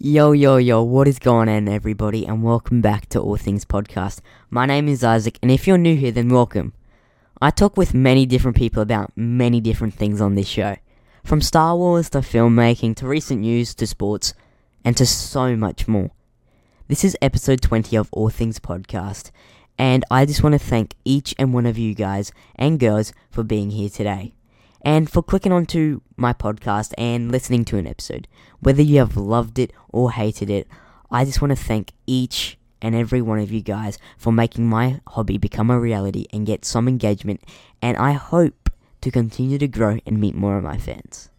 Yo, yo, yo, what is going on, everybody, and welcome back to All Things Podcast. My name is Isaac, and if you're new here, then welcome. I talk with many different people about many different things on this show. From Star Wars to filmmaking to recent news to sports, and to so much more. This is episode 20 of All Things Podcast, and I just want to thank each and one of you guys and girls for being here today and for clicking onto my podcast and listening to an episode. Whether you have loved it or hated it, I just want to thank each and every one of you guys for making my hobby become a reality and get some engagement, and I hope to continue to grow and meet more of my fans.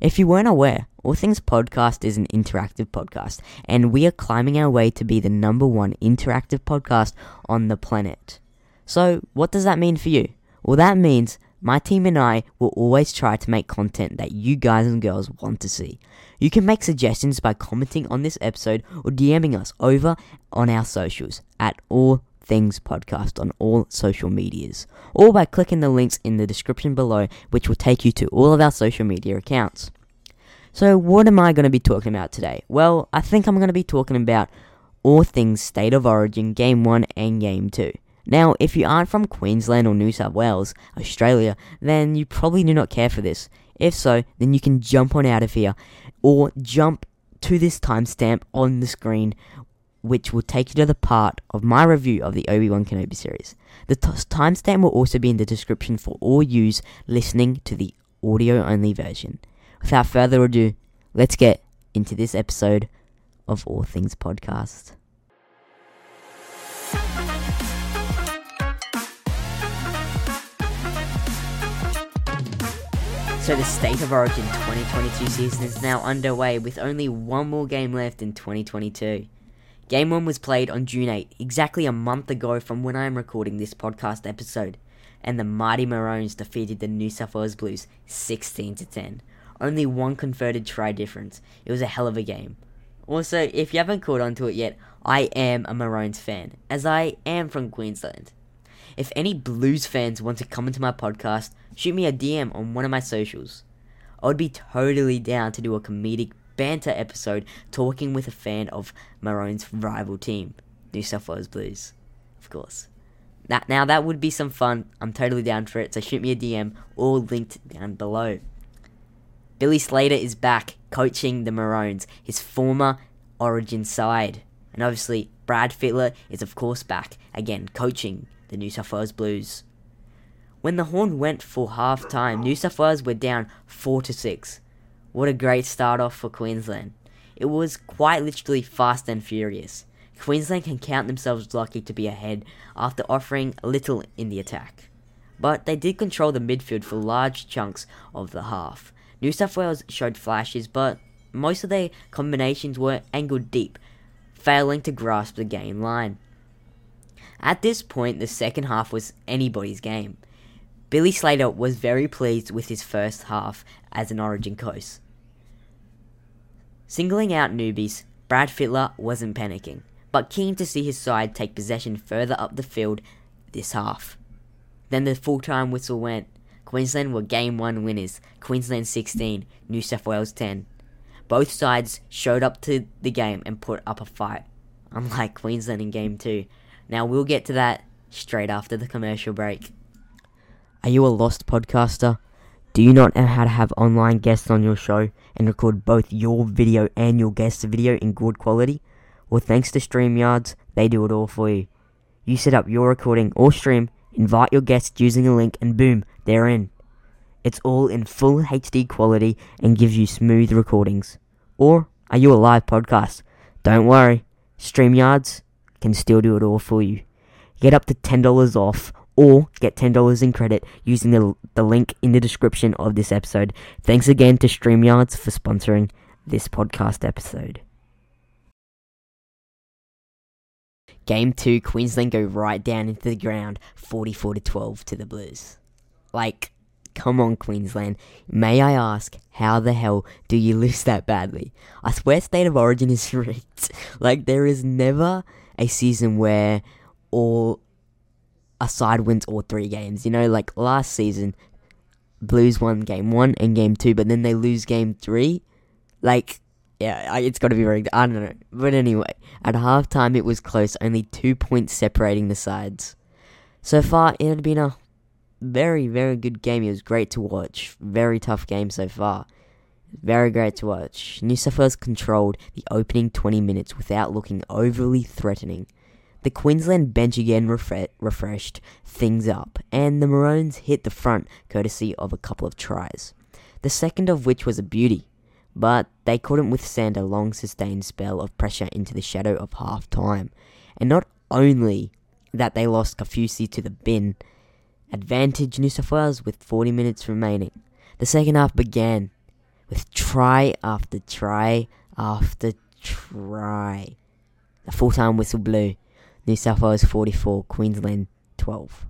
If you weren't aware, All Things Podcast is an interactive podcast, and we are climbing our way to be the number one interactive podcast on the planet. So, what does that mean for you? Well, that means my team and I will always try to make content that you guys and girls want to see. You can make suggestions by commenting on this episode or DMing us over on our socials at All Things Podcast on all social medias, or by clicking the links in the description below, which will take you to all of our social media accounts. So, what am I going to be talking about today? Well, I think I'm going to be talking about all things State of Origin Game 1 and Game 2. Now, if you aren't from Queensland or New South Wales, Australia, then you probably do not care for this. If so, then you can jump on out of here or jump to this timestamp on the screen, which will take you to the part of my review of the Obi Wan Kenobi series. The t- timestamp will also be in the description for all yous listening to the audio only version. Without further ado, let's get into this episode of All Things Podcast. So the State of Origin 2022 season is now underway with only one more game left in 2022. Game 1 was played on June 8, exactly a month ago from when I am recording this podcast episode, and the mighty Maroons defeated the New South Wales Blues 16 to 10. Only one converted try difference. It was a hell of a game. Also, if you haven't caught on to it yet, I am a Maroons fan, as I am from Queensland. If any Blues fans want to come into my podcast, shoot me a DM on one of my socials. I would be totally down to do a comedic banter episode talking with a fan of Maroon's rival team, New South Wales Blues. Of course. That, now that would be some fun. I'm totally down for it, so shoot me a DM, all linked down below. Billy Slater is back coaching the Maroons, his former Origin side. And obviously, Brad Fittler is of course back, again coaching the New South Wales Blues. When the horn went for half time, New South Wales were down 4 to 6. What a great start off for Queensland. It was quite literally fast and furious. Queensland can count themselves lucky to be ahead after offering little in the attack. But they did control the midfield for large chunks of the half. New South Wales showed flashes, but most of their combinations were angled deep, failing to grasp the game line. At this point, the second half was anybody's game. Billy Slater was very pleased with his first half as an Origin coach. Singling out newbies, Brad Fittler wasn't panicking, but keen to see his side take possession further up the field this half. Then the full time whistle went. Queensland were game 1 winners, Queensland 16, New South Wales 10. Both sides showed up to the game and put up a fight, unlike Queensland in game 2. Now we'll get to that straight after the commercial break. Are you a lost podcaster? Do you not know how to have online guests on your show and record both your video and your guest's video in good quality? Well, thanks to StreamYards, they do it all for you. You set up your recording or stream, invite your guests using a link, and boom, they're in. It's all in full HD quality and gives you smooth recordings. Or are you a live podcast? Don't worry, StreamYards can still do it all for you. Get up to $10 off or get $10 in credit using the, the link in the description of this episode. Thanks again to StreamYards for sponsoring this podcast episode. Game 2, Queensland go right down into the ground, 44 to 12 to the Blues. Like, come on, Queensland. May I ask, how the hell do you lose that badly? I swear State of Origin is rigged. Like, there is never a season where all a side wins all three games. You know, like last season, Blues won game one and game two, but then they lose game three. Like, yeah, it's got to be rigged. I don't know. But anyway, at halftime it was close, only two points separating the sides. So far, it had been a very, very good game. It was great to watch. Very tough game so far. Very great to watch. New South Wales controlled the opening 20 minutes without looking overly threatening. The Queensland bench again refre- refreshed things up, and the Maroons hit the front courtesy of a couple of tries. The second of which was a beauty, but they couldn't withstand a long sustained spell of pressure into the shadow of half time. And not only that they lost Kaufusi to the bin, advantage New South Wales with 40 minutes remaining. The second half began with try after try after try. The full time whistle blew. New South Wales 44, Queensland 12.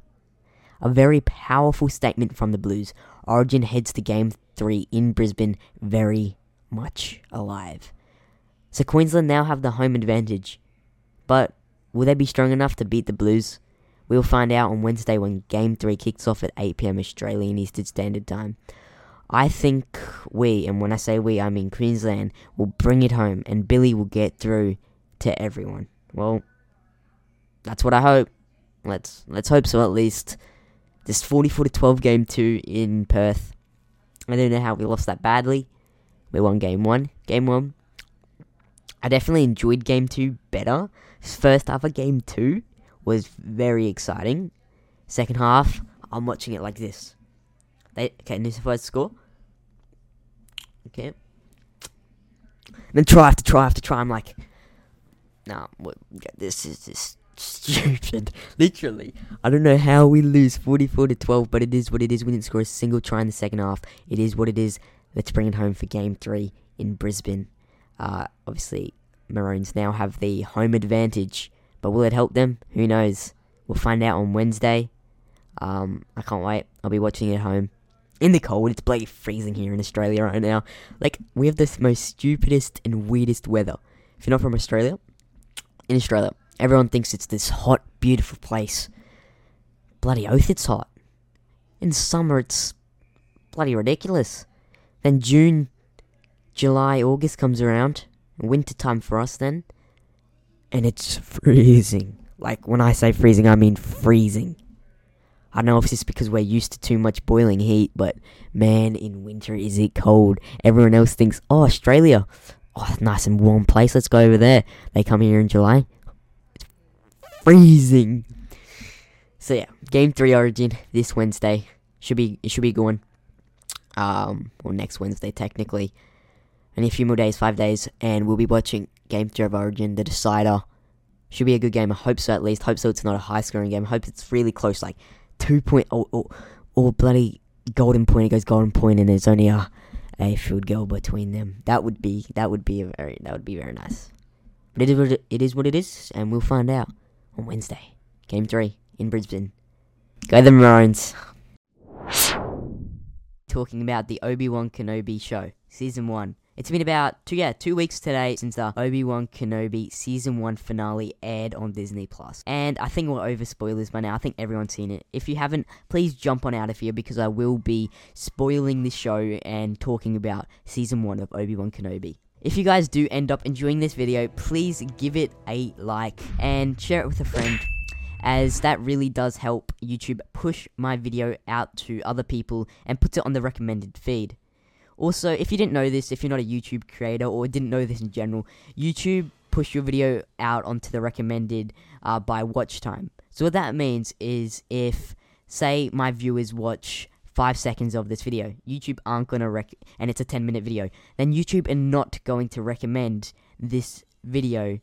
A very powerful statement from the Blues. Origin heads to game 3 in Brisbane very much alive. So Queensland now have the home advantage. But will they be strong enough to beat the Blues? We'll find out on Wednesday when Game 3 kicks off at 8pm Australian Eastern Standard Time. I think we, and when I say we, I mean Queensland, will bring it home and Billy will get through to everyone. Well, that's what I hope. Let's let's hope so at least. This 44 to 12 game 2 in Perth. I don't know how we lost that badly. We won game 1. Game 1. I definitely enjoyed game 2 better. First half of game 2 was very exciting. Second half, I'm watching it like this. They okay, New South Wales score. Okay. And then try after try after try. I'm like, nah, this is just stupid. Literally, I don't know how we lose 44 to 12, but it is what it is. We didn't score a single try in the second half. It is what it is. Let's bring it home for game three in Brisbane. Uh, obviously, Maroons now have the home advantage, but will it help them? Who knows? We'll find out on Wednesday. Um, I can't wait. I'll be watching it at home in the cold. It's bloody freezing here in Australia right now. Like, we have the most stupidest and weirdest weather. If you're not from Australia, in Australia, everyone thinks it's this hot, beautiful place. Bloody oath, it's hot. In summer, it's bloody ridiculous. Then June, July, August comes around. Winter time for us then. And it's freezing. Like, when I say freezing, I mean freezing. I don't know if it's because we're used to too much boiling heat, but man, in winter is it cold. Everyone else thinks, oh, Australia, oh, nice and warm place. Let's go over there. They come here in July. Freezing. So yeah, game three Origin this Wednesday should be it should be going. Um, or next Wednesday technically. Only a few more days, five days, and we'll be watching game three of Origin, the decider. Should be a good game. I hope so at least. Hope so. It's not a high scoring game. Hope it's really close, like two point or, or, bloody golden point. It goes golden point, and there's only a a field goal between them. That would be that would be a very that would be very nice. But it is it is what it is, and we'll find out on Wednesday, Game Three in Brisbane. Go the Maroons. Talking about the Obi Wan Kenobi show, season one. It's been about two yeah two weeks today since the Obi Wan Kenobi season one finale aired on Disney Plus, and I think we're over spoilers by now. I think everyone's seen it. If you haven't, please jump on out of here because I will be spoiling this show and talking about season one of Obi Wan Kenobi. If you guys do end up enjoying this video, please give it a like and share it with a friend as that really does help YouTube push my video out to other people and puts it on the recommended feed. Also, if you didn't know this, if you're not a YouTube creator or didn't know this in general, YouTube push your video out onto the recommended uh, by watch time. So what that means is if, say, my viewers watch five seconds of this video, YouTube aren't gonna rec, and it's a 10 minute video, then YouTube are not going to recommend this video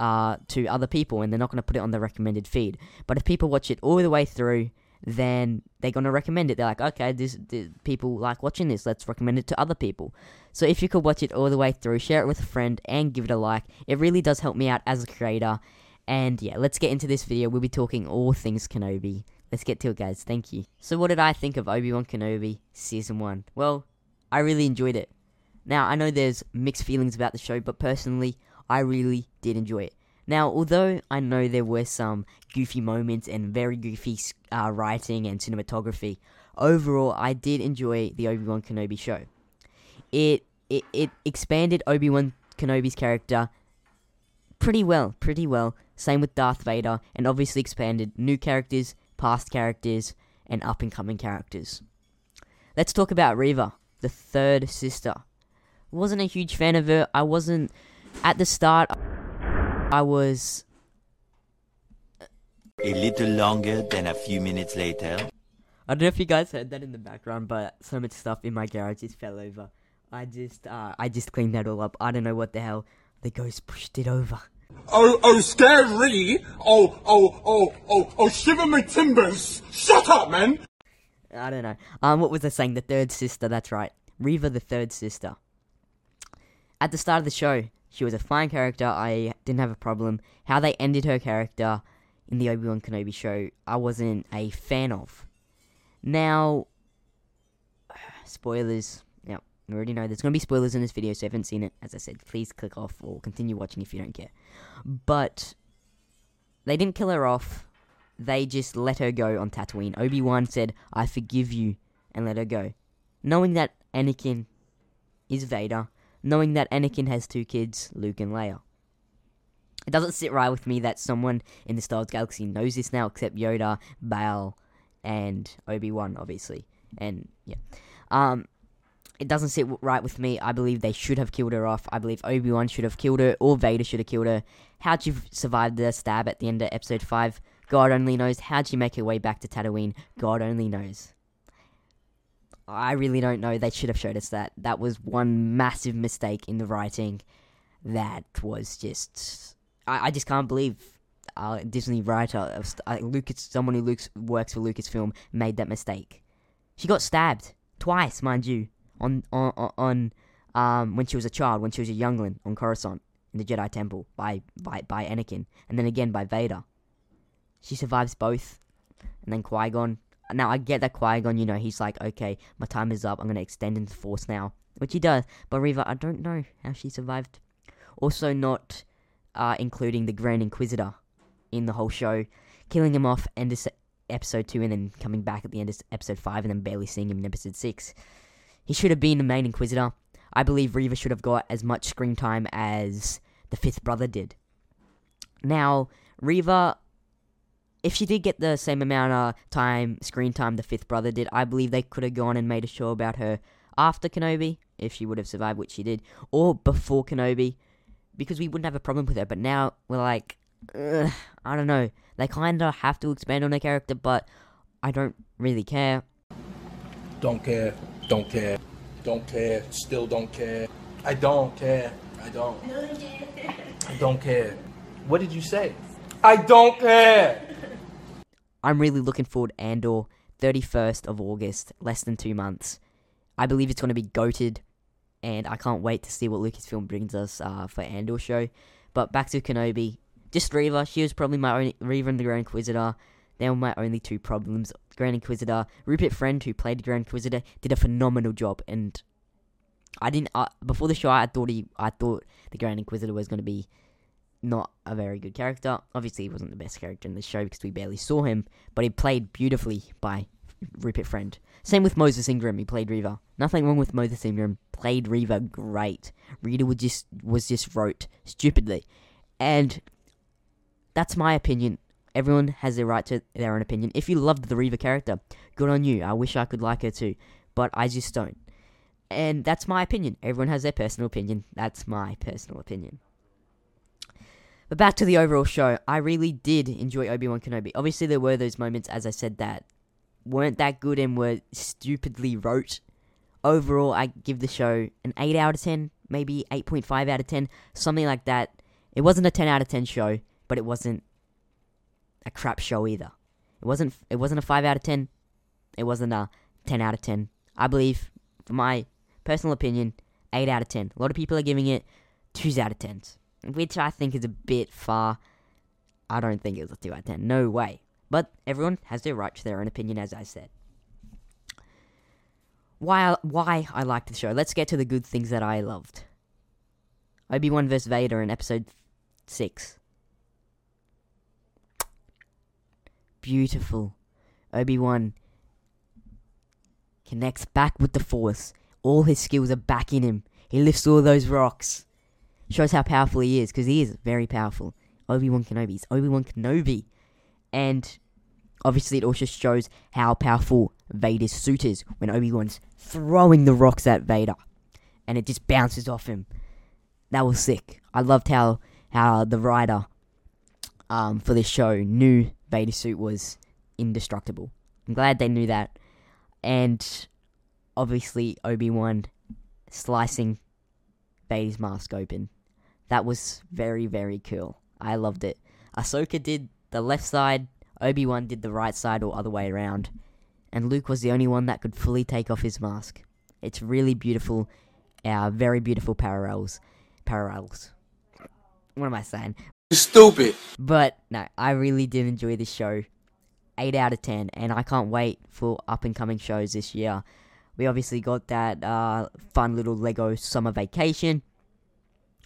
uh, to other people, and they're not gonna put it on the recommended feed. But if people watch it all the way through, then they're going to recommend it. They're like, okay, this, this, people like watching this. Let's recommend it to other people. So if you could watch it all the way through, share it with a friend, and give it a like, it really does help me out as a creator. And yeah, let's get into this video. We'll be talking all things Kenobi. Let's get to it, guys. Thank you. So what did I think of Obi Wan Kenobi season one? Well, I really enjoyed it. Now I know there's mixed feelings about the show, but personally, I really did enjoy it. Now, although I know there were some goofy moments and very goofy uh, writing and cinematography, overall I did enjoy the Obi Wan Kenobi show. It it, it expanded Obi Wan Kenobi's character pretty well, pretty well. Same with Darth Vader, and obviously expanded new characters, past characters, and up and coming characters. Let's talk about Reva, the third sister. Wasn't a huge fan of her. I wasn't at the start. I was A little longer than a few minutes later. I don't know if you guys heard that in the background, but so much stuff in my garage just fell over. I just, uh, I just cleaned that all up. I don't know what the hell. The ghost pushed it over. Oh, oh, scary! Oh, oh, oh, oh, oh, shiver my timbers! Shut up, man! I don't know. Um, what was I saying? The third sister. That's right. Reva, the third sister. At the start of the show, she was a fine character. I didn't have a problem. How they ended her character in the Obi Wan Kenobi show, I wasn't a fan of. Now, spoilers. You already know there's going to be spoilers in this video, so if you haven't seen it, as I said, please click off or continue watching if you don't care. But they didn't kill her off. They just let her go on Tatooine. Obi Wan said, "I forgive you," and let her go, knowing that Anakin is Vader, knowing that Anakin has two kids, Luke and Leia. It doesn't sit right with me that someone in the Star Wars galaxy knows this now, except Yoda, Bail, and Obi Wan, obviously, and yeah. Um, it doesn't sit right with me. I believe they should have killed her off. I believe Obi Wan should have killed her, or Vader should have killed her. How'd she survive the stab at the end of Episode Five? God only knows. How'd she make her way back to Tatooine? God only knows. I really don't know. They should have showed us that. That was one massive mistake in the writing. That was just. I, I just can't believe a Disney writer, uh, uh, Lucas, someone who Lucas, works for Lucasfilm, made that mistake. She got stabbed twice, mind you, on on on- um when she was a child, when she was a youngling on Coruscant in the Jedi Temple by by by Anakin, and then again by Vader. She survives both, and then Qui Gon. Now I get that Qui Gon, you know, he's like, okay, my time is up. I'm gonna extend into Force now, which he does. But Reva, I don't know how she survived. Also, not uh, including the Grand Inquisitor in the whole show, killing him off end of episode two, and then coming back at the end of episode five, and then barely seeing him in episode six. He should have been the main Inquisitor. I believe Reva should have got as much screen time as the fifth brother did. Now, Reva, if she did get the same amount of time, screen time the fifth brother did, I believe they could have gone and made a show about her after Kenobi, if she would have survived, which she did, or before Kenobi, because we wouldn't have a problem with her. But now we're like, ugh, I don't know. They kind of have to expand on her character, but I don't really care. Don't care, don't care, don't care, still don't care. I don't care, I don't. I don't care. What did you say? I don't care! I'm really looking forward to Andor, 31st of August, less than two months. I believe it's going to be goated, and I can't wait to see what Lucasfilm brings us uh, for Andor show. But back to Kenobi, just Reva. She was probably my only Reva and the Grand Inquisitor. They were my only two problems. Grand Inquisitor, Rupert Friend, who played Grand Inquisitor, did a phenomenal job, and I didn't uh, before the show. I thought he, I thought the Grand Inquisitor was going to be not a very good character. Obviously, he wasn't the best character in the show because we barely saw him, but he played beautifully by Rupert Friend. Same with Moses Ingram, he played Reva. Nothing wrong with Moses Ingram. Played Reva great. Rita was just was just wrote stupidly, and that's my opinion. Everyone has the right to their own opinion. If you loved the Reva character, good on you. I wish I could like her too, but I just don't. And that's my opinion. Everyone has their personal opinion. That's my personal opinion. But back to the overall show, I really did enjoy Obi Wan Kenobi. Obviously, there were those moments, as I said, that weren't that good and were stupidly wrote. Overall, I give the show an 8 out of 10, maybe 8.5 out of 10, something like that. It wasn't a 10 out of 10 show, but it wasn't a crap show either. It wasn't it wasn't a 5 out of 10. It wasn't a 10 out of 10. I believe, for my personal opinion, 8 out of 10. A lot of people are giving it 2s out of 10s, which I think is a bit far. I don't think it was a 2 out of 10. No way. But everyone has their right to their own opinion, as I said. Why I, why I liked the show. Let's get to the good things that I loved. Obi Wan vs Vader in episode six. Beautiful. Obi Wan connects back with the Force. All his skills are back in him. He lifts all those rocks. shows how powerful he is because he is very powerful. Obi Wan Kenobi is Obi Wan Kenobi, and obviously it also shows how powerful Vader's suit is when Obi Wan's throwing the rocks at Vader, and it just bounces off him. That was sick. I loved how how the writer um, for this show knew Vader's suit was indestructible. I'm glad they knew that, and obviously Obi Wan slicing Vader's mask open. That was very very cool. I loved it. Ahsoka did the left side, Obi Wan did the right side or other way around, and Luke was the only one that could fully take off his mask. It's really beautiful, uh, very beautiful parallels. Parallels. What am I saying? Stupid. But no, I really did enjoy this show. 8 out of 10, and I can't wait for up and coming shows this year. We obviously got that uh, fun little Lego summer vacation.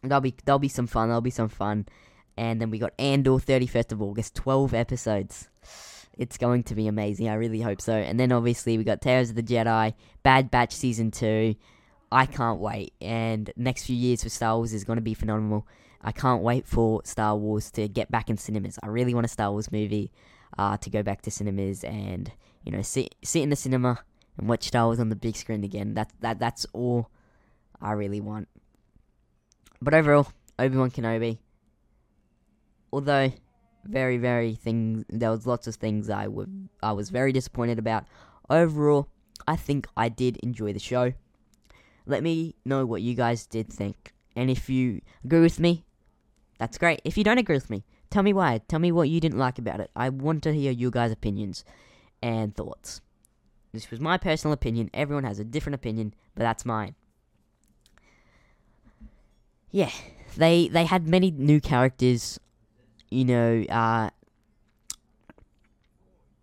There'll be there'll be some fun. There'll be some fun, and then we got Andor 31st of August, 12 episodes. It's going to be amazing. I really hope so. And then obviously we got Tales of the Jedi, Bad Batch season two. I can't wait. And next few years for Star Wars is going to be phenomenal. I can't wait for Star Wars to get back in cinemas. I really want a Star Wars movie uh, to go back to cinemas and you know sit sit in the cinema and watch Star Wars on the big screen again. That that that's all I really want. But overall, Obi Wan Kenobi. Although very very things, there was lots of things I would I was very disappointed about. Overall, I think I did enjoy the show. Let me know what you guys did think, and if you agree with me, that's great. If you don't agree with me, tell me why. Tell me what you didn't like about it. I want to hear your guys' opinions and thoughts. This was my personal opinion. Everyone has a different opinion, but that's mine. Yeah, they they had many new characters. You know, uh,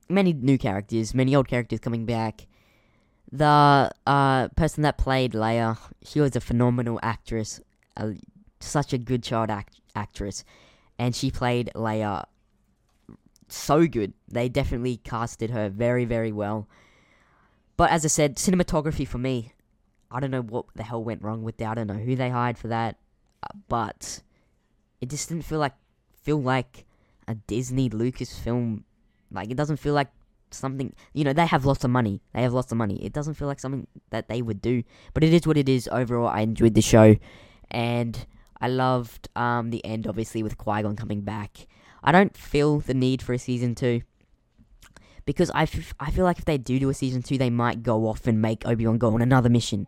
many new characters, many old characters coming back. The uh, person that played Leia, she was a phenomenal actress, such a good child act- actress, and she played Leia so good. They definitely casted her very, very well. But as I said, cinematography for me, I don't know what the hell went wrong with that. I don't know who they hired for that, uh, but it just didn't feel like feel like a Disney Lucasfilm. Like it doesn't feel like something. You know, they have lots of money. They have lots of money. It doesn't feel like something that they would do. But it is what it is. Overall, I enjoyed the show, and I loved um, the end. Obviously, with Qui Gon coming back. I don't feel the need for a season two because I, f- I feel like if they do do a season two, they might go off and make Obi Wan go on another mission.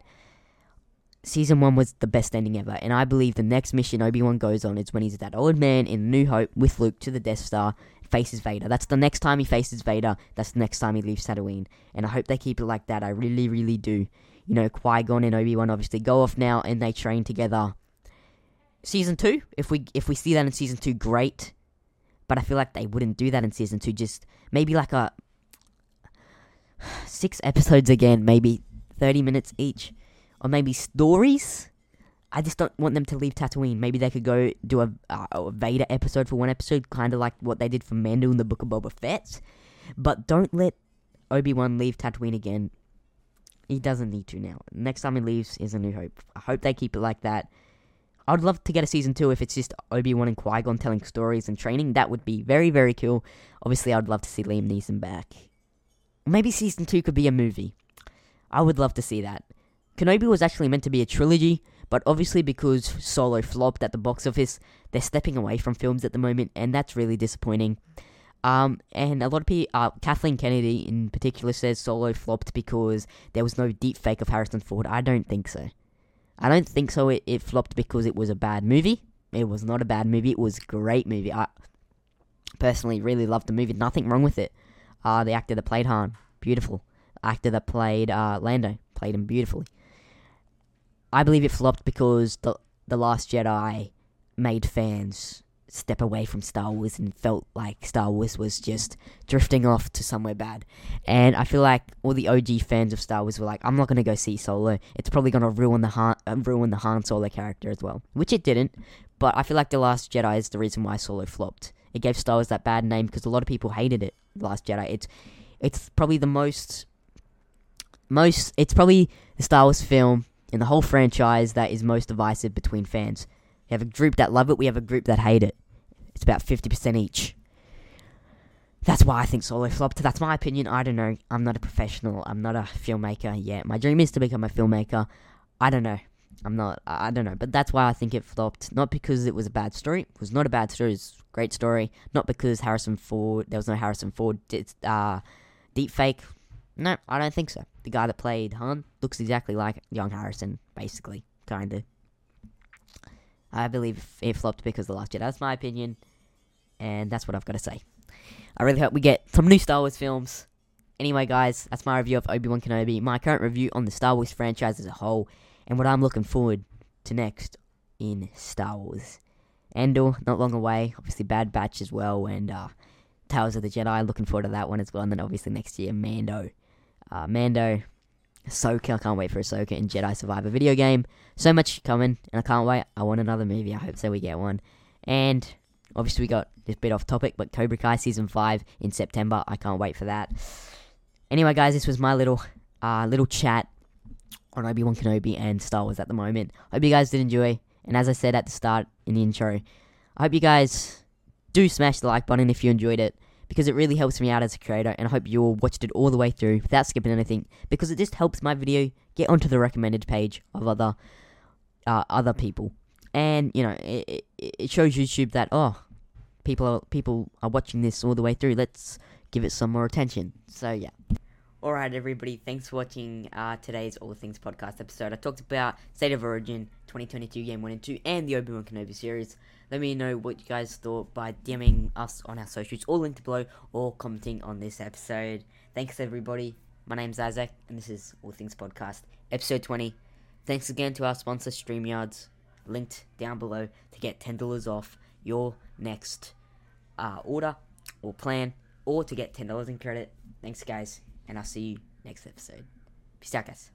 Season one was the best ending ever, and I believe the next mission Obi Wan goes on is when he's that old man in New Hope with Luke to the Death Star, faces Vader. That's the next time he faces Vader. That's the next time he leaves Tatooine, and I hope they keep it like that. I really, really do. You know, Qui Gon and Obi Wan obviously go off now, and they train together. Season two, if we if we see that in season two, great. But I feel like they wouldn't do that in season two. Just maybe like a six episodes again, maybe 30 minutes each. Or maybe stories. I just don't want them to leave Tatooine. Maybe they could go do a, uh, a Vader episode for one episode, kind of like what they did for Mando in the Book of Boba Fett. But don't let Obi Wan leave Tatooine again. He doesn't need to now. Next time he leaves is A New Hope. I hope they keep it like that. I'd love to get a season two if it's just Obi Wan and Qui Gon telling stories and training. That would be very, very cool. Obviously, I'd love to see Liam Neeson back. Maybe season two could be a movie. I would love to see that. Kenobi was actually meant to be a trilogy, but obviously because Solo flopped at the box office, they're stepping away from films at the moment, and that's really disappointing. Um, and a lot of people, uh, Kathleen Kennedy in particular, says Solo flopped because there was no deep fake of Harrison Ford. I don't think so. I don't think so. It, it flopped because it was a bad movie. It was not a bad movie. It was a great movie. I personally really loved the movie. Nothing wrong with it. Uh, the actor that played Han, beautiful. Actor that played uh, Lando, played him beautifully. I believe it flopped because the the Last Jedi made fans step away from Star Wars and felt like Star Wars was just drifting off to somewhere bad. And I feel like all the OG fans of Star Wars were like, I'm not gonna go see Solo. It's probably gonna ruin the Han, uh, ruin the Han Solo character as well, which it didn't. But I feel like the Last Jedi is the reason why Solo flopped. It gave Star Wars that bad name because a lot of people hated it. The Last Jedi. It's it's probably the most most. It's probably the Star Wars film in the whole franchise that is most divisive between fans. We have a group that love it. We have a group that hate it. It's about fifty percent each. That's why I think Solo flopped. That's my opinion. I don't know. I'm not a professional. I'm not a filmmaker yet. My dream is to become a filmmaker. I don't know. I'm not. I don't know. But that's why I think it flopped. Not because it was a bad story. It was not a bad story. It was a great story. Not because Harrison Ford. There was no Harrison Ford. It's uh, deep fake. No, I don't think so. The guy that played Han looks exactly like young Harrison, basically, kind of. I believe it flopped because of The Last Jedi. That's my opinion, and that's what I've got to say. I really hope we get some new Star Wars films. Anyway, guys, that's my review of Obi Wan Kenobi, my current review on the Star Wars franchise as a whole, and what I'm looking forward to next in Star Wars. Andor, not long away. Obviously, Bad Batch as well, and uh, Tales of the Jedi. Looking forward to that one as well. And then obviously next year, Mando. Uh, Mando, Ahsoka. I can't wait for Ahsoka and Jedi Survivor video game. So much coming, and I can't wait. I want another movie. I hope so we get one. And obviously, we got this bit off topic, but Cobra Kai season five in September. I can't wait for that. Anyway, guys, this was my little uh, little chat on Obi Wan Kenobi and Star Wars at the moment. Hope you guys did enjoy. And as I said at the start in the intro, I hope you guys do smash the like button if you enjoyed it because it really helps me out as a creator and I hope you all watched it all the way through without skipping anything because it just helps my video get onto the recommended page of other uh, other people. And you know it, it, shows YouTube that oh people are people are watching this all the way through. Let's give it some more attention. So yeah. Alright, everybody, thanks for watching uh, today's All Things Podcast episode. I talked about State of Origin 2022 Game 1 and 2 and the Obi Wan Kenobi series. Let me know what you guys thought by DMing us on our socials, all linked below, or commenting on this episode. Thanks, everybody. My name's Isaac, and this is All Things Podcast, episode 20. Thanks again to our sponsor, StreamYards, linked down below to get $10 off your next uh, order or plan, or to get $10 in credit. Thanks, guys and I'll see you next episode. Peace out, guys.